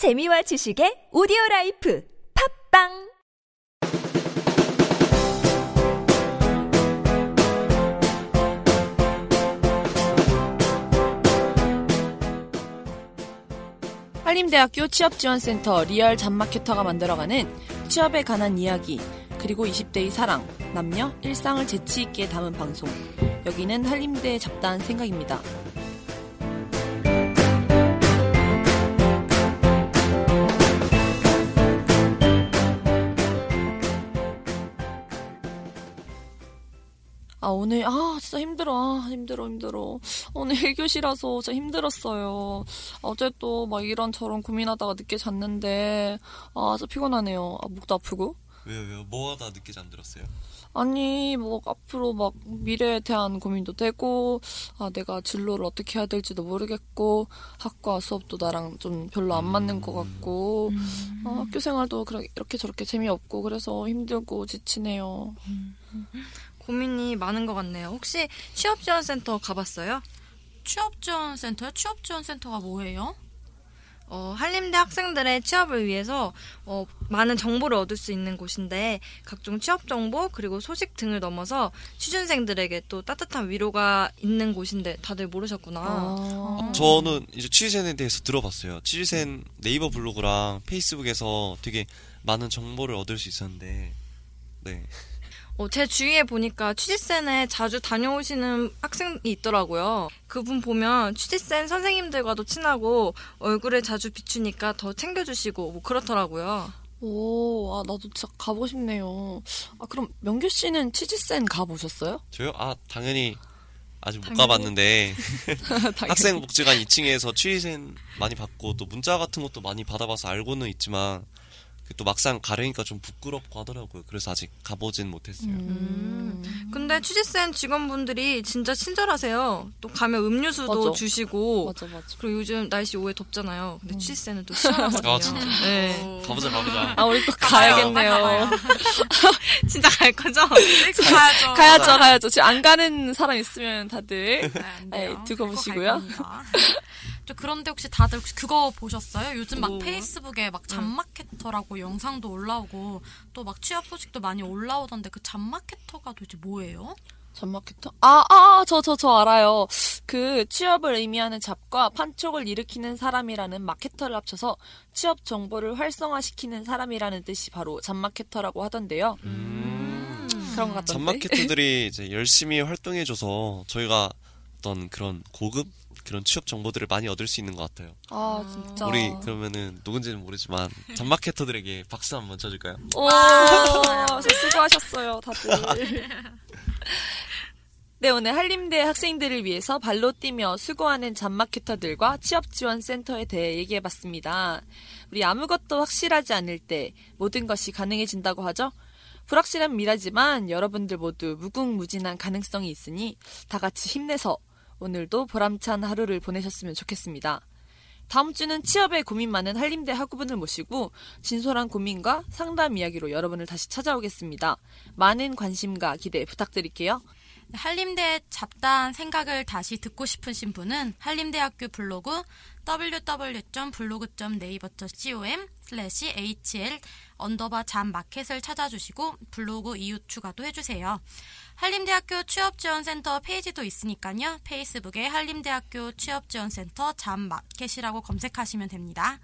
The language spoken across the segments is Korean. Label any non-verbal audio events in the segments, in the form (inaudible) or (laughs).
재미와 지식의 오디오 라이프 팝빵 한림대학교 취업지원센터 리얼 잡마케터가 만들어가는 취업에 관한 이야기 그리고 20대의 사랑, 남녀, 일상을 재치있게 담은 방송 여기는 한림대 잡다한 생각입니다. 아, 오늘, 아, 진짜 힘들어. 아, 힘들어, 힘들어. 오늘 1교시라서 진짜 힘들었어요. 어제 또 막 이런저런 고민하다가 늦게 잤는데, 아, 진짜 피곤하네요. 아, 목도 아프고. 왜요, 왜요? 뭐 하다 늦게 잠들었어요? 아니, 뭐, 앞으로 막 미래에 대한 고민도 되고, 아, 내가 진로를 어떻게 해야 될지도 모르겠고, 학과 수업도 나랑 좀 별로 안 맞는 것 같고, 아, 학교 생활도 그렇게 이렇게 저렇게 재미없고, 그래서 힘들고 지치네요. 고민이 많은 것 같네요. 혹시 취업지원센터 가봤어요? 취업지원센터요? 취업지원센터가 뭐예요? 어, 한림대 학생들의 취업을 위해서 어, 많은 정보를 얻을 수 있는 곳인데 각종 취업 정보 그리고 소식 등을 넘어서 취준생들에게 또 따뜻한 위로가 있는 곳인데 다들 모르셨구나. 아, 저는 이제 취준생에 대해서 들어봤어요. 취준생 네이버 블로그랑 페이스북에서 되게 많은 정보를 얻을 수 있었는데, 네. 어, 제 주위에 보니까 취직센에 자주 다녀오시는 학생이 있더라고요. 그분 보면 취직센 선생님들과도 친하고 얼굴에 자주 비추니까 더 챙겨주시고 뭐 그렇더라고요. 오, 아, 나도 진짜 가보고 싶네요. 아, 그럼 명규 씨는 치즈센 가보셨어요? 저요? 아, 당연히 아직 못 당연히? 가봤는데. (laughs) 학생복지관 2층에서 취준생 많이 받고, 또 문자 같은 것도 많이 받아봐서 알고는 있지만, 그 또 막상 가려니까 좀 부끄럽고 하더라고요. 그래서 아직 가보진 못했어요. 음. 근데 취직센 직원분들이 진짜 친절하세요. 또 가면 음료수도 맞아. 주시고 맞아, 맞아. 그리고 요즘 날씨 오해 덥잖아요. 근데 취직센은 또 시원하거든요. 아, 진짜? 네. 가보자, 가보자. 아, 우리 또 가야겠네요. (laughs) 진짜 갈 거죠? 가야죠. 가야죠, 가야죠. 지금 안 가는 사람 있으면 다들. 네, 안 돼요. 네, 두고 보시고요. 그런데 혹시 다들 혹시 그거 보셨어요? 요즘 막 뭐? 페이스북에 막 잡마케터라고 영상도 올라오고 또 막 취업 소식도 많이 올라오던데 그 잡마케터가 도대체 뭐예요? 잡마케터? 아, 아, 저, 저, 저 알아요. 그 취업을 의미하는 job과 판촉을 일으키는 사람이라는 마케터를 합쳐서 취업 정보를 활성화시키는 사람이라는 뜻이 바로 잡마케터라고 하던데요. 음. 그런 것 같던데. 잡마케터들이 이제 열심히 활동해줘서 저희가 어떤 그런 고급 그런 취업 정보들을 많이 얻을 수 있는 것 같아요. 아, 진짜. 우리 그러면은 누군지는 모르지만 잡마케터들에게 박수 한번 쳐줄까요? 오, 진짜 수고하셨어요, 다들. (laughs) 네, 오늘 한림대 학생들을 위해서 발로 뛰며 수고하는 잡마케터들과 취업지원센터에 대해 얘기해봤습니다. 우리 아무것도 확실하지 않을 때 모든 것이 가능해진다고 하죠? 불확실한 미라지만 여러분들 모두 무궁무진한 가능성이 있으니 다 같이 힘내서 오늘도 보람찬 하루를 보내셨으면 좋겠습니다. 다음 주는 취업에 고민 많은 한림대 학우분을 모시고 진솔한 고민과 상담 이야기로 여러분을 다시 찾아오겠습니다. 많은 관심과 기대 부탁드릴게요. 한림대 잡다한 생각을 다시 듣고 싶으신 분은 한림대학교 블로그 www.blog.naver.com slash hl 언더바 job market을 찾아주시고 블로그 이웃 추가도 해주세요. 한림대학교 취업지원센터 페이지도 있으니까요. 페이스북에 한림대학교 취업지원센터 잡마케터라고 검색하시면 됩니다.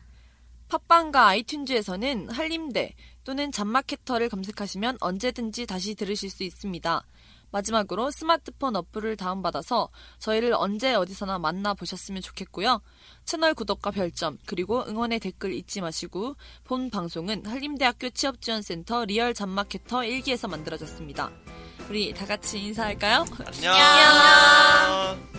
팟빵과 아이튠즈에서는 한림대 또는 잡마케터를 검색하시면 언제든지 다시 들으실 수 있습니다. 마지막으로 스마트폰 어플을 다운받아서 저희를 언제 어디서나 만나보셨으면 좋겠고요. 채널 구독과 별점 그리고 응원의 댓글 잊지 마시고 본 방송은 한림대학교 취업지원센터 리얼 잡마케터 1기에서 만들어졌습니다. 우리 다 같이 인사할까요? 안녕.